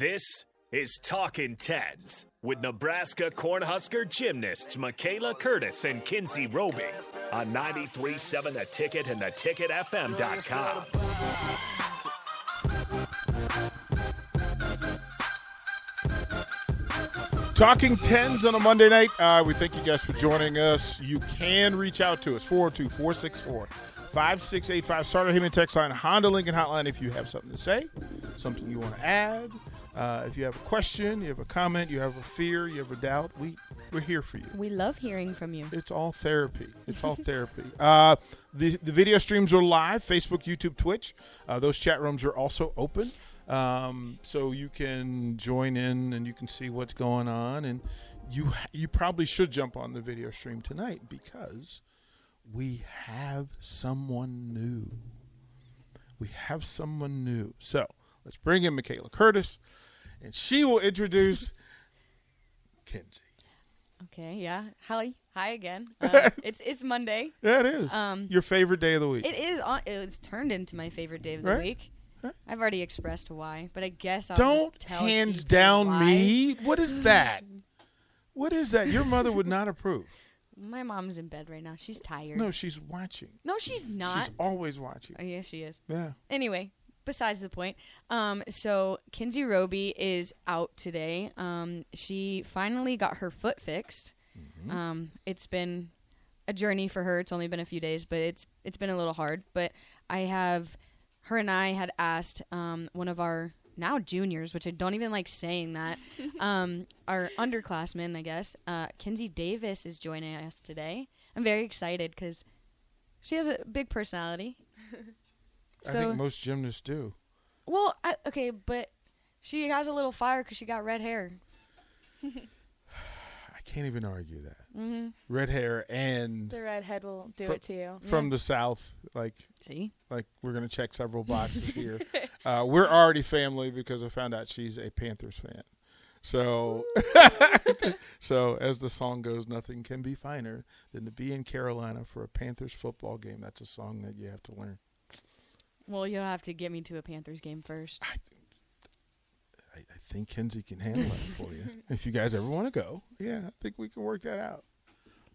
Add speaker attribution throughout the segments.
Speaker 1: This is Talking Tens with Nebraska Cornhusker gymnasts Michaela Curtis and Kinsey Roby on 93.7 The Ticket and theticketfm.com.
Speaker 2: Talking tens on a Monday night. Uh, we thank you guys for joining us. You can reach out to us 402 464 5685. Sartor Hamann text line, Honda Lincoln Hotline if you have something to say, something you want to add. Uh, if you have a question, you have a comment, you have a fear, you have a doubt, we, we're here for you.
Speaker 3: We love hearing from you.
Speaker 2: It's all therapy. It's all therapy. Uh, the, the video streams are live Facebook, YouTube, Twitch. Uh, those chat rooms are also open. Um, so you can join in and you can see what's going on. And you, you probably should jump on the video stream tonight because we have someone new. We have someone new. So let's bring in Michaela Curtis and she will introduce Kinsey.
Speaker 3: Okay, yeah. Hi, hi again. Uh, it's it's Monday.
Speaker 2: Yeah, it is.
Speaker 3: Um,
Speaker 2: Your favorite day of the week.
Speaker 3: It is. On, it's turned into my favorite day of the
Speaker 2: Right.
Speaker 3: week.
Speaker 2: Right.
Speaker 3: I've already expressed why, but I guess I'll
Speaker 2: Don't
Speaker 3: just tell
Speaker 2: hands down
Speaker 3: why.
Speaker 2: me. What is that? What is that? Your mother would not approve.
Speaker 3: My mom's in bed right now. She's tired.
Speaker 2: No, she's watching.
Speaker 3: No, she's not.
Speaker 2: She's always watching.
Speaker 3: oh, yes, she is.
Speaker 2: Yeah.
Speaker 3: Anyway, besides the point. Um, so Kinsey Roby is out today. Um, she finally got her foot fixed.
Speaker 2: Mm-hmm.
Speaker 3: Um, it's been a journey for her. It's only been a few days, but it's it's been a little hard. But I have her and I had asked um, one of our now juniors, which I don't even like saying that, um, our underclassmen, I guess. Uh, Kinsey Davis is joining us today. I'm very excited because she has a big personality.
Speaker 2: I think most gymnasts do.
Speaker 3: Well, I, okay, but she has a little fire because she got red hair.
Speaker 2: I can't even argue that.
Speaker 3: Mm-hmm.
Speaker 2: Red hair and
Speaker 4: The redhead will do
Speaker 2: Fro-
Speaker 4: it to you.
Speaker 2: from the south, like
Speaker 3: See,
Speaker 2: like we're gonna check several boxes here. uh, we're already family because I found out she's a Panthers fan. So, so as the song goes, nothing can be finer than to be in Carolina for a Panthers football game. That's a song that you have to learn.
Speaker 3: Well, you'll have to get me to a Panthers game first.
Speaker 2: I, I, I think Kenzie can handle that for you. If you guys ever want to go, yeah, I think we can work that out.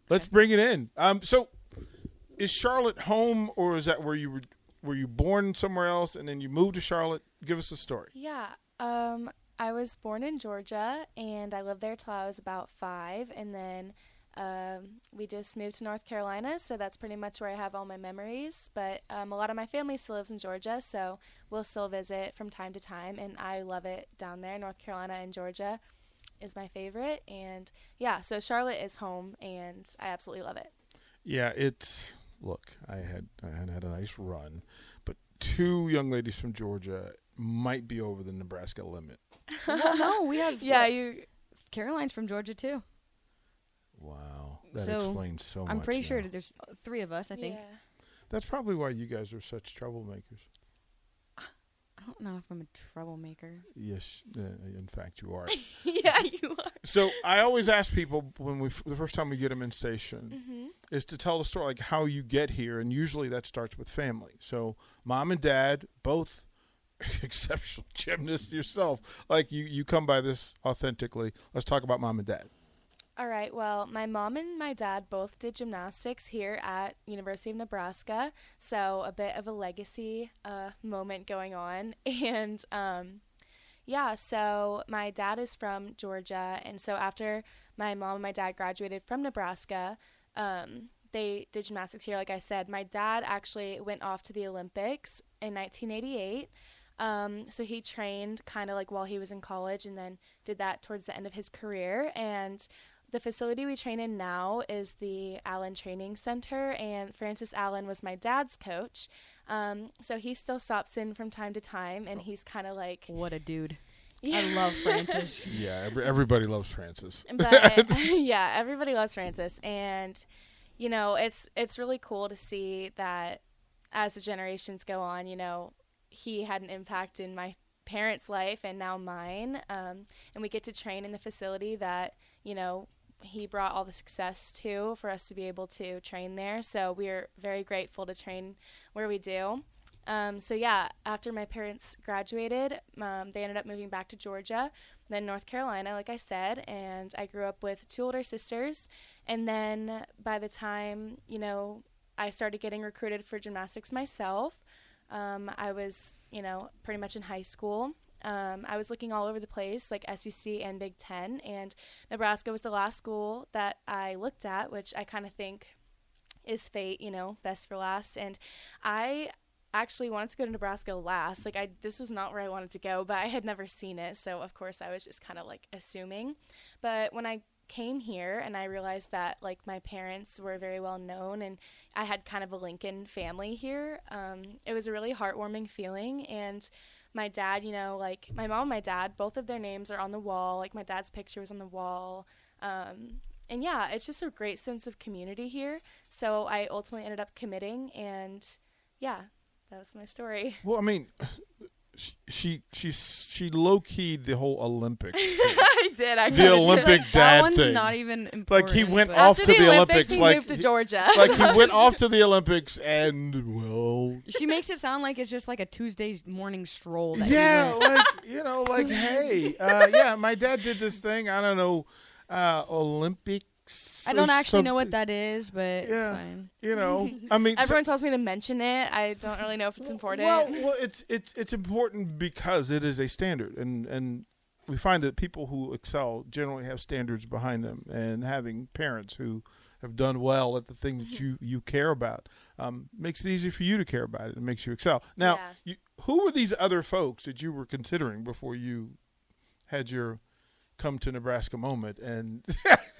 Speaker 2: Let's bring it in. Um, so, is Charlotte home, or is that where you were? Were you born somewhere else and then you moved to Charlotte? Give us a story.
Speaker 4: Yeah. Um, I was born in Georgia and I lived there till I was about five, and then um, we just moved to North Carolina, so that's pretty much where I have all my memories. But um, a lot of my family still lives in Georgia, so we'll still visit from time to time, and I love it down there. North Carolina and Georgia is my favorite, and yeah, so Charlotte is home, and I absolutely love it.
Speaker 2: Yeah, it's look. I had I had had a nice run, but two young ladies from Georgia might be over the Nebraska limit.
Speaker 3: well, no, we have
Speaker 4: Yeah,
Speaker 3: well,
Speaker 4: you.
Speaker 3: Caroline's from Georgia too.
Speaker 2: Wow, that
Speaker 3: So,
Speaker 2: explains so much.
Speaker 3: I'm pretty sure that there's three of us. I think.
Speaker 4: Yeah.
Speaker 2: That's probably why you guys are such troublemakers.
Speaker 3: I don't know if I'm a troublemaker.
Speaker 2: Yes, uh, in fact, you are.
Speaker 4: yeah, you are.
Speaker 2: so I always ask people when we f- the first time we get them in station
Speaker 4: Mm-hmm.
Speaker 2: is to tell the story like how you get here, and usually that starts with family. So mom and dad both exceptional gymnasts yourself. Like you, you come by this authentically. Let's talk about mom and dad.
Speaker 4: All right. Well, my mom and my dad both did gymnastics here at University of Nebraska, so a bit of a legacy uh, moment going on. And um, yeah, so my dad is from Georgia, and so after my mom and my dad graduated from Nebraska, um, they did gymnastics here. Like I said, my dad actually went off to the Olympics in 1988. Um, so he trained kind of like while he was in college, and then did that towards the end of his career. And the facility we train in now is the Allen Training Center, and Francis Allen was my dad's coach. Um, so he still stops in from time to time, and he's kind of like,
Speaker 3: What a dude!
Speaker 4: yeah.
Speaker 3: I love Francis.
Speaker 2: Yeah, every, everybody loves Francis.
Speaker 4: but yeah, everybody loves Francis, and you know it's it's really cool to see that as the generations go on, you know, he had an impact in my parents' life and now mine, um, and we get to train in the facility that you know he brought all the success to for us to be able to train there. So we're very grateful to train where we do. Um, so yeah, after my parents graduated, um, they ended up moving back to Georgia, then North Carolina, like I said, and I grew up with two older sisters. And then by the time you know I started getting recruited for gymnastics myself, um, I was you know pretty much in high school. Um, I was looking all over the place, like SEC and Big Ten, and Nebraska was the last school that I looked at, which I kind of think is fate, you know, best for last. And I actually wanted to go to Nebraska last. Like I this was not where I wanted to go, but I had never seen it, so of course I was just kind of like assuming. But when I came here and I realized that like my parents were very well known and I had kind of a Lincoln family here, um, it was a really heartwarming feeling and my dad, you know, like my mom and my dad, both of their names are on the wall. Like my dad's picture was on the wall. Um, and yeah, it's just a great sense of community here. So I ultimately ended up committing, and yeah, that was my story.
Speaker 2: Well, I mean, she she she low keyed the whole Olympic.
Speaker 4: I did. I
Speaker 2: the Olympic
Speaker 3: that
Speaker 2: dad
Speaker 3: one's
Speaker 2: thing.
Speaker 3: not even important.
Speaker 2: like he went
Speaker 3: but-
Speaker 2: off
Speaker 4: After
Speaker 2: to
Speaker 4: the,
Speaker 2: the
Speaker 4: Olympics, he
Speaker 2: like
Speaker 4: moved to
Speaker 2: he-
Speaker 4: Georgia.
Speaker 2: like he went off to the Olympics and well,
Speaker 3: She makes it sound like it's just like a Tuesday morning stroll. That
Speaker 2: yeah,
Speaker 3: You
Speaker 2: like you know, like hey, uh, yeah, my dad did this thing. I don't know, uh, Olympics.
Speaker 3: I don't actually know what that is, but
Speaker 2: Yeah.
Speaker 3: it's fine.
Speaker 2: You know, I mean, so-
Speaker 4: Everyone tells me to mention it. I don't really know if it's important.
Speaker 2: Well, well, it's it's it's important because it is a standard, and and we find that people who excel generally have standards behind them, and having parents who have done well at the thing that you you care about um, makes it easy for you to care about it and makes you excel. Now,
Speaker 4: Yeah.
Speaker 2: you, who were these other folks that you were considering before you had your come to Nebraska moment? And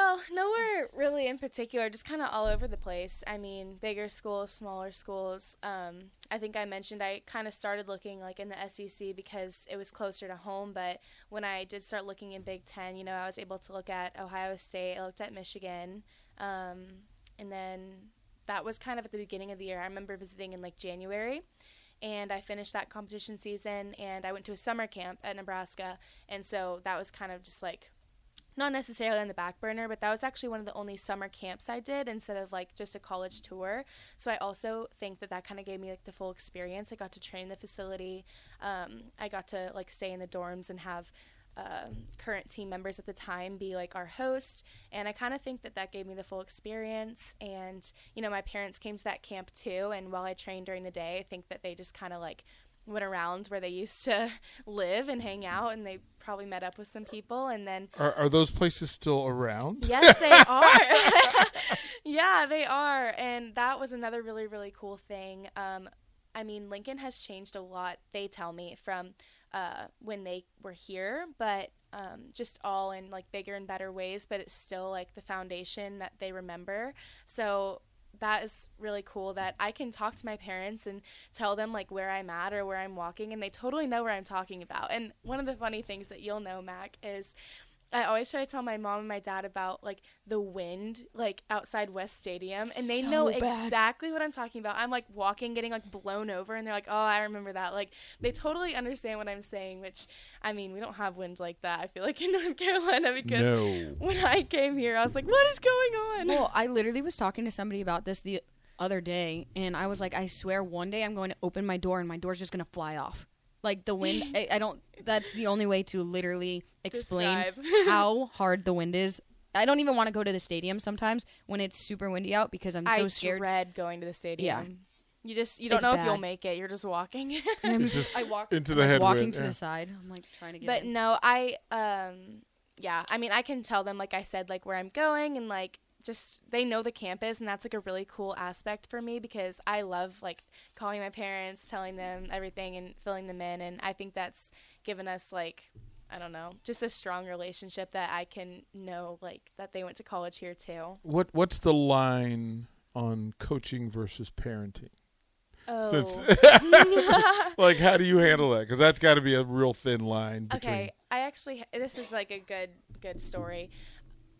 Speaker 4: Well, nowhere really in particular, just kind of all over the place. I mean, bigger schools, smaller schools. Um, I think I mentioned I kind of started looking like in the SEC because it was closer to home. But when I did start looking in Big Ten, you know, I was able to look at Ohio State, I looked at Michigan, um, and then that was kind of at the beginning of the year. I remember visiting in like January. And I finished that competition season, and I went to a summer camp at Nebraska, and so that was kind of just like not necessarily on the back burner, but that was actually one of the only summer camps I did instead of like just a college tour. So I also think that that kind of gave me like the full experience. I got to train in the facility. Um, I got to like stay in the dorms and have um current team members at the time be like our host and i kind of think that that gave me the full experience and you know my parents came to that camp too and while i trained during the day i think that they just kind of like went around where they used to live and hang out and they probably met up with some people and then
Speaker 2: are, are those places still around?
Speaker 4: Yes, they are. yeah, they are. And that was another really, really cool thing. Um, I mean, Lincoln has changed a lot, they tell me, from uh, when they were here, but um, just all in like bigger and better ways, but it's still like the foundation that they remember. So that is really cool that I can talk to my parents and tell them like where I'm at or where I'm walking and they totally know where I'm talking about. And one of the funny things that you'll know, Mac, is I always try to tell my mom and my dad about like the wind like outside West Stadium and they know
Speaker 3: bad.
Speaker 4: exactly what I'm talking about. I'm like walking getting like blown over and they're like, "Oh, I remember that." Like they totally understand what I'm saying, which I mean, we don't have wind like that. I feel like in North Carolina because
Speaker 2: No.
Speaker 4: when I came here, I was like, "What is going on?"
Speaker 3: Well, I literally was talking to somebody about this the other day, and I was like, I swear one day I'm going to open my door and my door's just going to fly off. Like the wind, I, I don't. That's the only way to literally explain
Speaker 4: Describe.
Speaker 3: how hard the wind is. I don't even want to go to the stadium sometimes when it's super windy out because I'm so
Speaker 4: I
Speaker 3: scared.
Speaker 4: dread going to the stadium.
Speaker 3: Yeah.
Speaker 4: You just you don't
Speaker 3: It's
Speaker 4: know if you'll
Speaker 3: bad.
Speaker 4: make it. You're just walking.
Speaker 3: I'm
Speaker 2: It's just
Speaker 3: I walk
Speaker 2: into
Speaker 3: I'm,
Speaker 2: the
Speaker 3: like,
Speaker 2: headwind,
Speaker 3: walking to
Speaker 2: yeah.
Speaker 3: the side. I'm like trying to get.
Speaker 4: but
Speaker 3: in.
Speaker 4: no, I um yeah, I mean I can tell them like I said like where I'm going and like just they know the campus and that's like a really cool aspect for me because I love like calling my parents, telling them everything and filling them in and I think that's given us like I don't know, just a strong relationship that I can know like that they went to college here too.
Speaker 2: What what's the line on coaching versus parenting?
Speaker 4: Oh.
Speaker 2: So it's oh. like, how do you handle that? Because that's got to be a real thin line between.
Speaker 4: Okay, I actually this is like a good good story.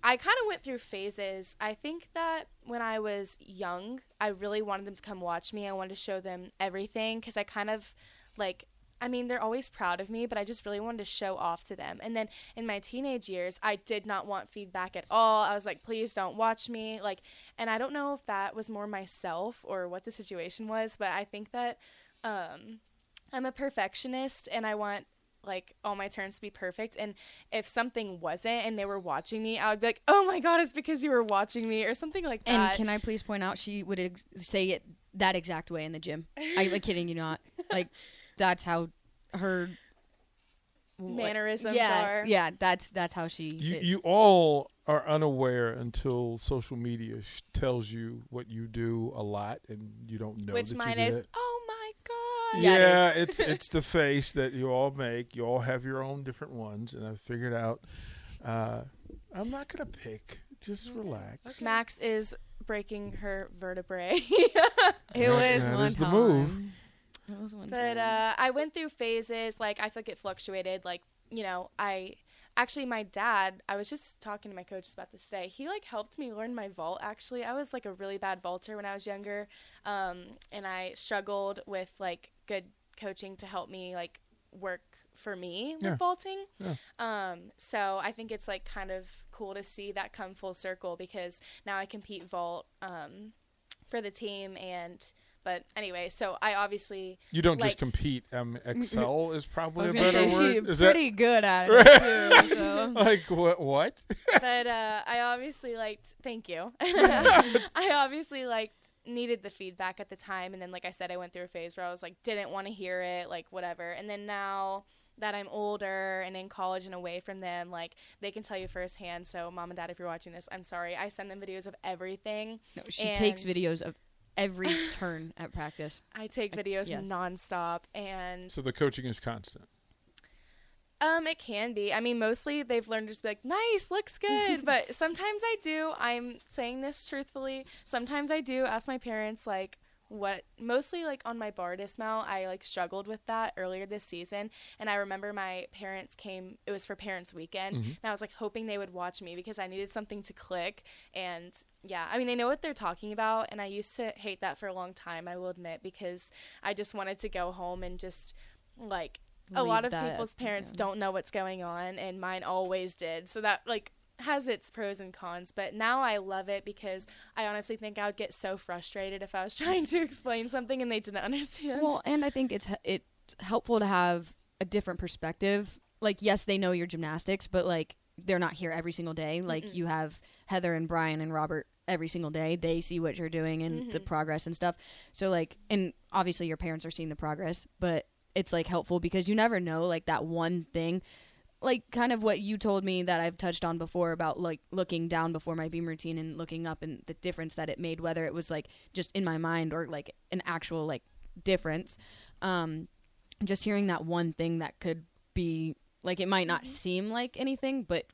Speaker 4: I kind of went through phases. I think that when I was young, I really wanted them to come watch me. I wanted to show them everything cuz I kind of like I mean, they're always proud of me, but I just really wanted to show off to them. And then in my teenage years, I did not want feedback at all. I was like, please don't watch me. Like, and I don't know if that was more myself or what the situation was, but I think that um, I'm a perfectionist and I want like all my turns to be perfect. And if something wasn't and they were watching me, I would be like, oh my God, it's because you were watching me or something like that.
Speaker 3: And can I please point out she would ex- say it that exact way in the gym. I'm like kidding you not. Like that's how her
Speaker 4: mannerisms
Speaker 3: yeah,
Speaker 4: are.
Speaker 3: Yeah, that's that's how she
Speaker 2: You
Speaker 3: is.
Speaker 2: you all are unaware until social media sh- tells you what you do a lot, and you don't know
Speaker 4: Which
Speaker 2: that
Speaker 4: mine
Speaker 2: you do
Speaker 4: is,
Speaker 2: it.
Speaker 4: oh my
Speaker 3: Yeah, it
Speaker 2: it's it's the face that you all make. You all have your own different ones, and I figured out. Uh, I'm not gonna pick. Just relax.
Speaker 4: Max is breaking her vertebrae.
Speaker 3: it
Speaker 2: That-
Speaker 3: was
Speaker 2: that
Speaker 3: one
Speaker 2: is the
Speaker 3: time.
Speaker 2: move.
Speaker 3: It was one
Speaker 4: But
Speaker 3: time.
Speaker 4: uh, I went through phases. Like I feel like it fluctuated. Like you know, I actually my dad. I was just talking to my coaches about this today. He like helped me learn my vault. Actually, I was like a really bad vaulter when I was younger, um, and I struggled with like good coaching to help me like work for me with
Speaker 2: Yeah.
Speaker 4: vaulting.
Speaker 2: Yeah.
Speaker 4: Um, so I think it's like kind of cool to see that come full circle because now I compete vault um, for the team and. But anyway, so I obviously
Speaker 2: You don't
Speaker 4: liked-
Speaker 2: just compete. Um, Excel is
Speaker 3: I
Speaker 2: probably
Speaker 3: was
Speaker 2: a better
Speaker 3: say
Speaker 2: word.
Speaker 3: she's
Speaker 2: Is that
Speaker 3: pretty good at it too. So.
Speaker 2: like what? What?
Speaker 4: but uh, I obviously liked. Thank you. I obviously liked needed the feedback at the time, and then like I said, I went through a phase where I was like didn't want to hear it, like whatever. And then now that I'm older and in college and away from them, like they can tell you firsthand. So mom and dad, if you're watching this, I'm sorry. I send them videos of everything.
Speaker 3: No, she takes videos of every turn at practice.
Speaker 4: I take videos
Speaker 3: yeah.
Speaker 4: nonstop, and
Speaker 2: So the coaching is constant.
Speaker 4: Um, it can be. I mean, mostly they've learned to just be like, nice, looks good. but sometimes I do. I'm saying this truthfully. Sometimes I do ask my parents, like, what, mostly like on my bar dismount, I like struggled with that earlier this season. And I remember my parents came, it was for Parents Weekend. And I was like hoping they would watch me because I needed something to click. And yeah, I mean, they know what they're talking about. And I used to hate that for a long time, I will admit, because I just wanted to go home and just like, a lot of
Speaker 3: that-
Speaker 4: people's parents
Speaker 3: yeah.
Speaker 4: don't know what's going on and mine always did so that like has its pros and cons but now i love it because i honestly think i would get so frustrated if i was trying to explain something and they didn't understand
Speaker 3: Well, and I think it's it's helpful to have a different perspective. Like, yes, they know your gymnastics, but like they're not here every single day. Like you have Heather and Brian and Robert every single day. They see what you're doing and the mm-hmm. progress and stuff. So like, and obviously your parents are seeing the progress, but it's like helpful because you never know like that one thing. Like kind of what you told me that I've touched on before about like looking down before my beam routine and looking up and the difference that it made whether it was like just in my mind or like an actual like difference. Um just hearing that one thing that could be like it might not seem like anything but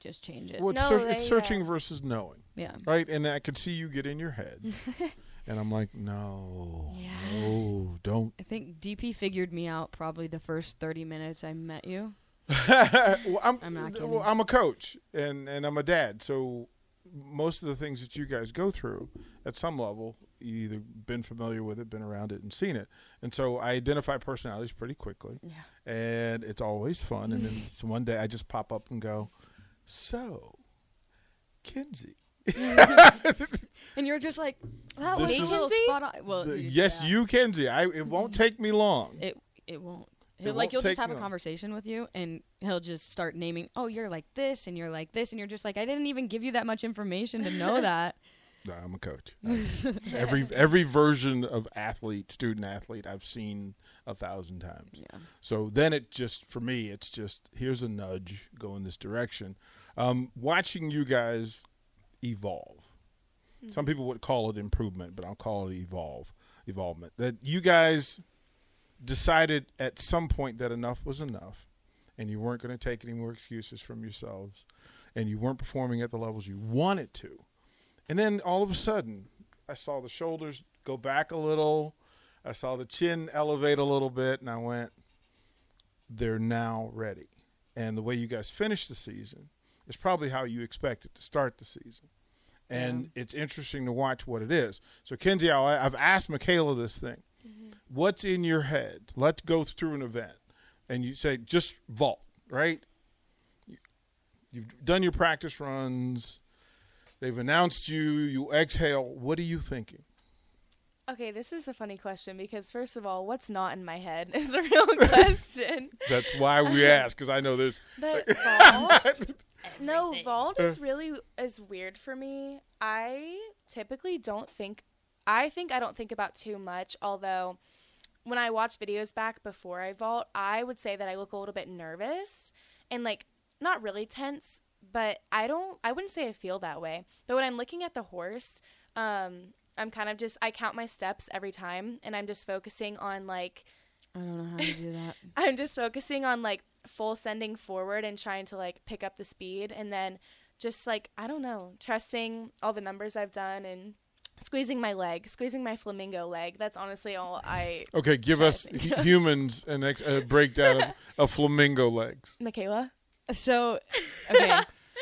Speaker 3: just change it.
Speaker 2: Well, it's,
Speaker 4: No,
Speaker 2: search-
Speaker 4: they,
Speaker 2: it's searching
Speaker 4: uh,
Speaker 2: versus knowing,
Speaker 3: yeah.
Speaker 2: right? And I could see you get in your head, and I'm like, no, no, don't.
Speaker 3: I think DP figured me out probably the first 30 minutes I met you
Speaker 2: well, I'm,
Speaker 3: I'm
Speaker 2: well. I'm a coach and, and I'm a dad, so most of the things that you guys go through at some level, you either been familiar with it, been around it, and seen it. And so I identify personalities pretty quickly,
Speaker 3: yeah
Speaker 2: and it's always fun. And then so one day I just pop up and go, "So, Kinsey."
Speaker 3: and you're just like that
Speaker 2: This
Speaker 3: was a
Speaker 2: is-
Speaker 3: little spot on well
Speaker 2: The- yes,
Speaker 3: yeah.
Speaker 2: you, Kenzie. I it won't take me long.
Speaker 3: it it won't
Speaker 2: It
Speaker 3: He'll,
Speaker 2: won't
Speaker 3: like you'll just have a
Speaker 2: long.
Speaker 3: conversation with you and he'll just start naming oh you're like this and you're like this and you're just like i didn't even give you that much information to know that
Speaker 2: No, I'm a coach. every every version of athlete, student athlete, I've seen a thousand times.
Speaker 3: yeah
Speaker 2: So then it just for me, it's just here's a nudge, go in this direction. Um, watching you guys evolve. Hmm. Some people would call it improvement, but I'll call it evolve, evolvement. That you guys decided at some point that enough was enough, and you weren't going to take any more excuses from yourselves, and you weren't performing at the levels you wanted to. And then all of a sudden, I saw the shoulders go back a little. I saw the chin elevate a little bit, and I went, they're now ready. And the way you guys finished the season is probably how you expect it to start the season. And it's interesting to watch what it is. So, Kenzie, I- I've asked Michaela this thing. Mm-hmm. What's in your head? Let's go through an event. And you say, just vault, right? You- You've done your practice runs. They've announced you. You exhale. What are you thinking?
Speaker 4: Okay, this is a funny question because first of all, what's not in my head is a real question.
Speaker 2: That's why we ask because I know there's.
Speaker 4: But vault, no, vault is really is weird for me. I typically don't think. I think I don't think about too much. Although, when I watch videos back before I vault, I would say that I look a little bit nervous and like not really tense. But I don't. I wouldn't say I feel that way. But when I'm looking at the horse, um, I'm kind of just. I count my steps every time, and I'm just focusing on like.
Speaker 3: I don't know how to do that.
Speaker 4: I'm just focusing on like full sending forward and trying to like pick up the speed and then just like I don't know, trusting all the numbers I've done and squeezing my leg, squeezing my flamingo leg. That's honestly all I
Speaker 2: Okay, give us
Speaker 4: to
Speaker 2: humans an ex- a breakdown of, of flamingo legs.
Speaker 4: Michaela.
Speaker 3: So, okay.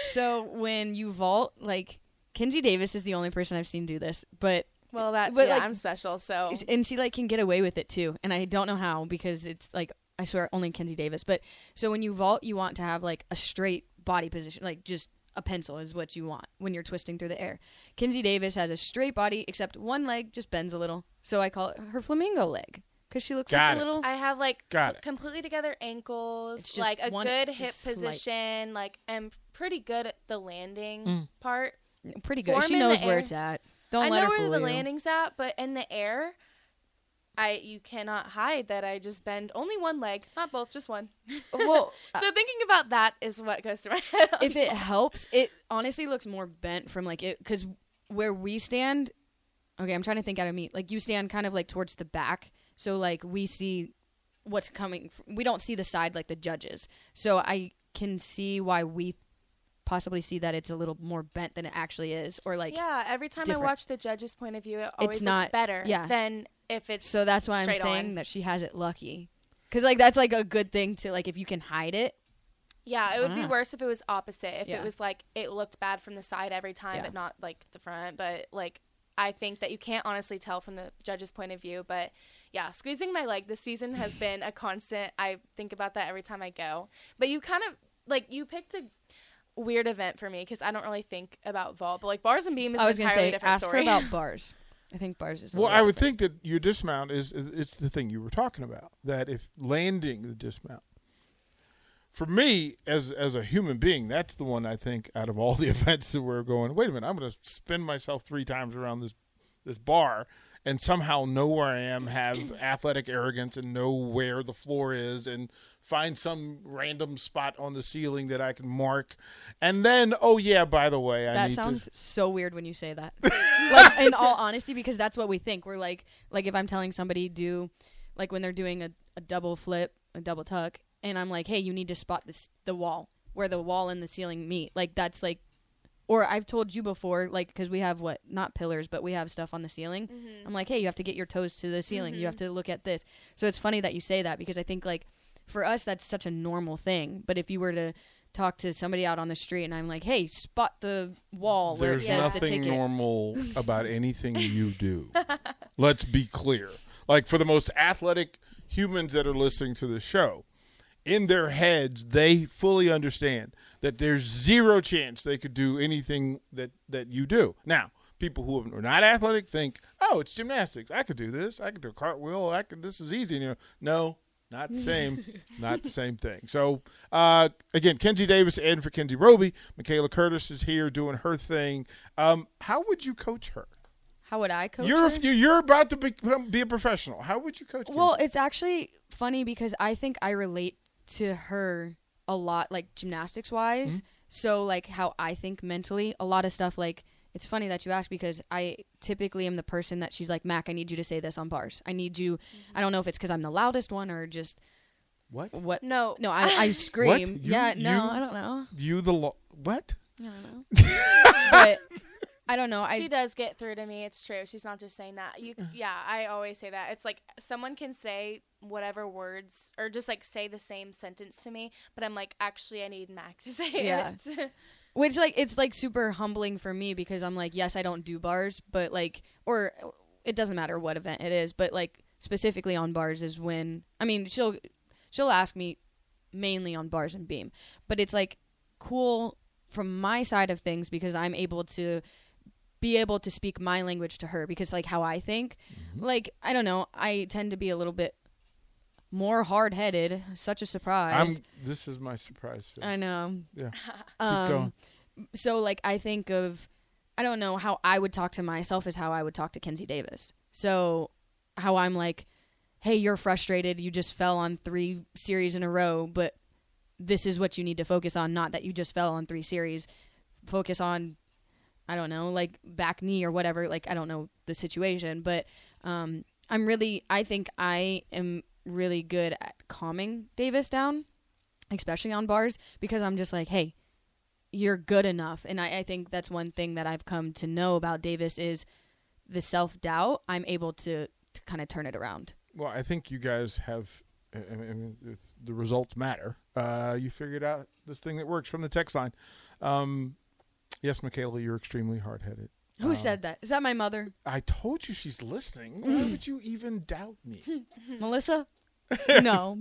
Speaker 3: so when you vault, like Kinsey Davis is the only person I've seen do this, but
Speaker 4: Well that
Speaker 3: But,
Speaker 4: yeah,
Speaker 3: like-
Speaker 4: I'm special, so
Speaker 3: and she like can get away with it too. And I don't know how because it's like I swear only Kinsey Davis. But so when you vault, you want to have like a straight body position, like just a pencil is what you want when you're twisting through the air. Kinsey Davis has a straight body, except one leg just bends a little. So I call it her flamingo leg because she looks
Speaker 2: Got
Speaker 3: like
Speaker 2: it.
Speaker 3: a little.
Speaker 4: I have like
Speaker 2: Got it.
Speaker 4: completely together ankles,
Speaker 3: It's just
Speaker 4: like a
Speaker 3: one-
Speaker 4: good hip
Speaker 3: just slight.
Speaker 4: position, like I'm pretty good at the landing
Speaker 2: Mm.
Speaker 4: part.
Speaker 3: pretty good.
Speaker 4: form
Speaker 3: She knows where
Speaker 4: air.
Speaker 3: it's at. Don't
Speaker 4: I
Speaker 3: let
Speaker 4: know
Speaker 3: her
Speaker 4: where
Speaker 3: fool
Speaker 4: the
Speaker 3: you.
Speaker 4: landing's at, but in the air, I you cannot hide that I just bend only one leg, not both, just one.
Speaker 3: well,
Speaker 4: so uh, thinking about that is what goes through my head.
Speaker 3: if it helps, it honestly looks more bent from like it because where we stand. Okay, I'm trying to think out of me. Like you stand kind of like towards the back, so like we see what's coming. We don't see the side like the judges, so I can see why we possibly see that it's a little more bent than it actually is, or like
Speaker 4: yeah, every time
Speaker 3: different.
Speaker 4: I watch the judge's point of view, it always
Speaker 3: not-
Speaker 4: looks better
Speaker 3: yeah.
Speaker 4: than if it's
Speaker 3: so. That's why I'm saying
Speaker 4: on.
Speaker 3: that she has it lucky, because like that's like a good thing to like if you can hide it.
Speaker 4: Yeah, it would be
Speaker 3: Ah.
Speaker 4: worse if it was opposite. If
Speaker 3: Yeah.
Speaker 4: it was like it looked bad from the side every time,
Speaker 3: Yeah.
Speaker 4: but not like the front. But like I think that you can't honestly tell from the judge's point of view. But yeah, squeezing my leg this season has been a constant. I think about that every time I go. But you kind of like you picked a weird event for me because I don't really think about vault. But like bars and beam is
Speaker 3: I was
Speaker 4: entirely
Speaker 3: say
Speaker 4: different
Speaker 3: ask
Speaker 4: story.
Speaker 3: her about bars. I think bars is.
Speaker 2: Well, I would
Speaker 3: different.
Speaker 2: think that your dismount is, is it's the thing you were talking about. That if landing the dismount, for me as as a human being, that's the one I think out of all the events that we're going. Wait a minute, I'm going to spin myself three times around this this bar and somehow know where I am, have athletic arrogance, and know where the floor is, and find some random spot on the ceiling that I can mark, and then oh yeah, by the way, I
Speaker 3: that sounds
Speaker 2: to.
Speaker 3: so weird when you say that. like in all honesty, because that's what we think. We're like, like if I'm telling somebody do, like when they're doing a, a double flip, a double tuck, and I'm like, hey, you need to spot this the wall where the wall and the ceiling meet. Like that's like, or I've told you before, like because we have what not pillars, but we have stuff on the ceiling. Mm-hmm. I'm like, hey, you have to get your toes to the ceiling. You have mm-hmm. to look at this. So it's funny that you say that because I think like for us that's such a normal thing. But if you were to talk to somebody out on the street and I'm like, hey, spot the wall where
Speaker 2: There's
Speaker 3: it says the
Speaker 2: nothing
Speaker 3: ticket.
Speaker 2: normal about anything you do. Let's be clear. Like for the most athletic humans that are listening to the show, in their heads they fully understand that there's zero chance they could do anything that that you do. Now, people who are not athletic think, "Oh, it's gymnastics. I could do this. I could do a cartwheel. I could. This is easy." You know, no, not the same. not the same thing. So, uh, again, Kinsey Davis and for Kinsey Roby, Michaela Curtis is here doing her thing. Um, how would you coach her?
Speaker 3: How would I coach
Speaker 2: You're
Speaker 3: her?
Speaker 2: you're you're about to become, be a professional. How would you coach?
Speaker 3: Well,
Speaker 2: Kenzie?
Speaker 3: it's actually funny because I think I relate to her a lot, like gymnastics wise.
Speaker 2: Mm-hmm.
Speaker 3: So, like how I think mentally, a lot of stuff. Like it's funny that you ask because I typically am the person that she's like, Mac, I need you to say this on bars. I need you. I don't know if it's because I'm the loudest one or just
Speaker 2: what
Speaker 3: what.
Speaker 4: no,
Speaker 3: No, I, I scream.
Speaker 2: You-
Speaker 3: yeah, no,
Speaker 2: you-
Speaker 3: I don't know.
Speaker 2: you the lo- what?
Speaker 3: I don't know. but I don't know. I
Speaker 4: she does get through to me. It's true. She's not just saying that. You, mm. yeah, I always say that. It's like someone can say whatever words or just like say the same sentence to me, but I'm like, actually, I need Mac to say
Speaker 3: Yeah.
Speaker 4: it.
Speaker 3: Which like it's like super humbling for me because I'm like, yes, I don't do bars, but like or it doesn't matter what event it is, but like specifically on bars is when I mean, she'll she'll ask me mainly on bars and beam, but it's like cool from my side of things because I'm able to be able to speak my language to her because like how I think, like I don't know, I tend to be a little bit more hard headed. Such a surprise.
Speaker 2: I'm. This is my surprise. Face.
Speaker 3: I know.
Speaker 2: Yeah.
Speaker 3: Um,
Speaker 2: going.
Speaker 3: So like I think of, I don't know how I would talk to myself is how I would talk to Kinsey Davis. So how I'm like, hey, you're frustrated. You just fell on three series in a row, but this is what you need to focus on. Not that you just fell on three series. Focus on, I don't know, like back knee or whatever. Like I don't know the situation, but um, I'm really. I think I am really good at calming Davis down, especially on bars, because I'm just like, hey, you're good enough. And I, I think that's one thing that I've come to know about Davis is the self doubt. I'm able to, to kind of turn it around.
Speaker 2: Well, I think you guys have. I mean, the results matter. Uh, you figured out this thing that works from the text line. Um, yes, Michaela, you're extremely hard headed.
Speaker 3: Who um, said that? Is that my mother,
Speaker 2: I told you she's listening. Why mm. would you even doubt me?
Speaker 3: Melissa? no.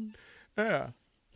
Speaker 2: yeah.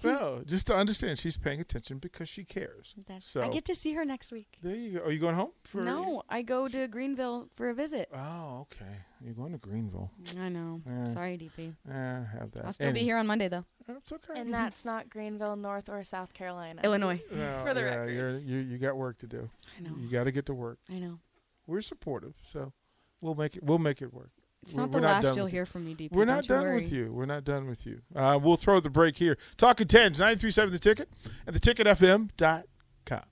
Speaker 2: No, just to understand, she's paying attention because she cares. So
Speaker 3: I get to see her next week.
Speaker 2: there you go. Are you going home? For
Speaker 3: No, I go to Greenville for a visit.
Speaker 2: Oh, okay. You're going to Greenville.
Speaker 3: I know.
Speaker 2: Yeah.
Speaker 3: Sorry, DP.
Speaker 2: Eh, have that.
Speaker 3: I'll still be here on Monday though.
Speaker 2: It's okay.
Speaker 4: And that's not Greenville, North or South Carolina.
Speaker 3: Illinois.
Speaker 2: No,
Speaker 4: for the
Speaker 2: yeah,
Speaker 4: record.
Speaker 2: You're, you you got work to do.
Speaker 3: I know.
Speaker 2: You got to get to work.
Speaker 3: I know.
Speaker 2: We're supportive, so we'll make it. We'll make it work.
Speaker 3: It's not
Speaker 2: we're
Speaker 3: the
Speaker 2: not
Speaker 3: last you'll hear from me, DP.
Speaker 2: We're not done
Speaker 3: worry.
Speaker 2: with you. We're not done with you. Uh, we'll throw the break here. Talking tens, 937 the ticket, and the ticketfm.com.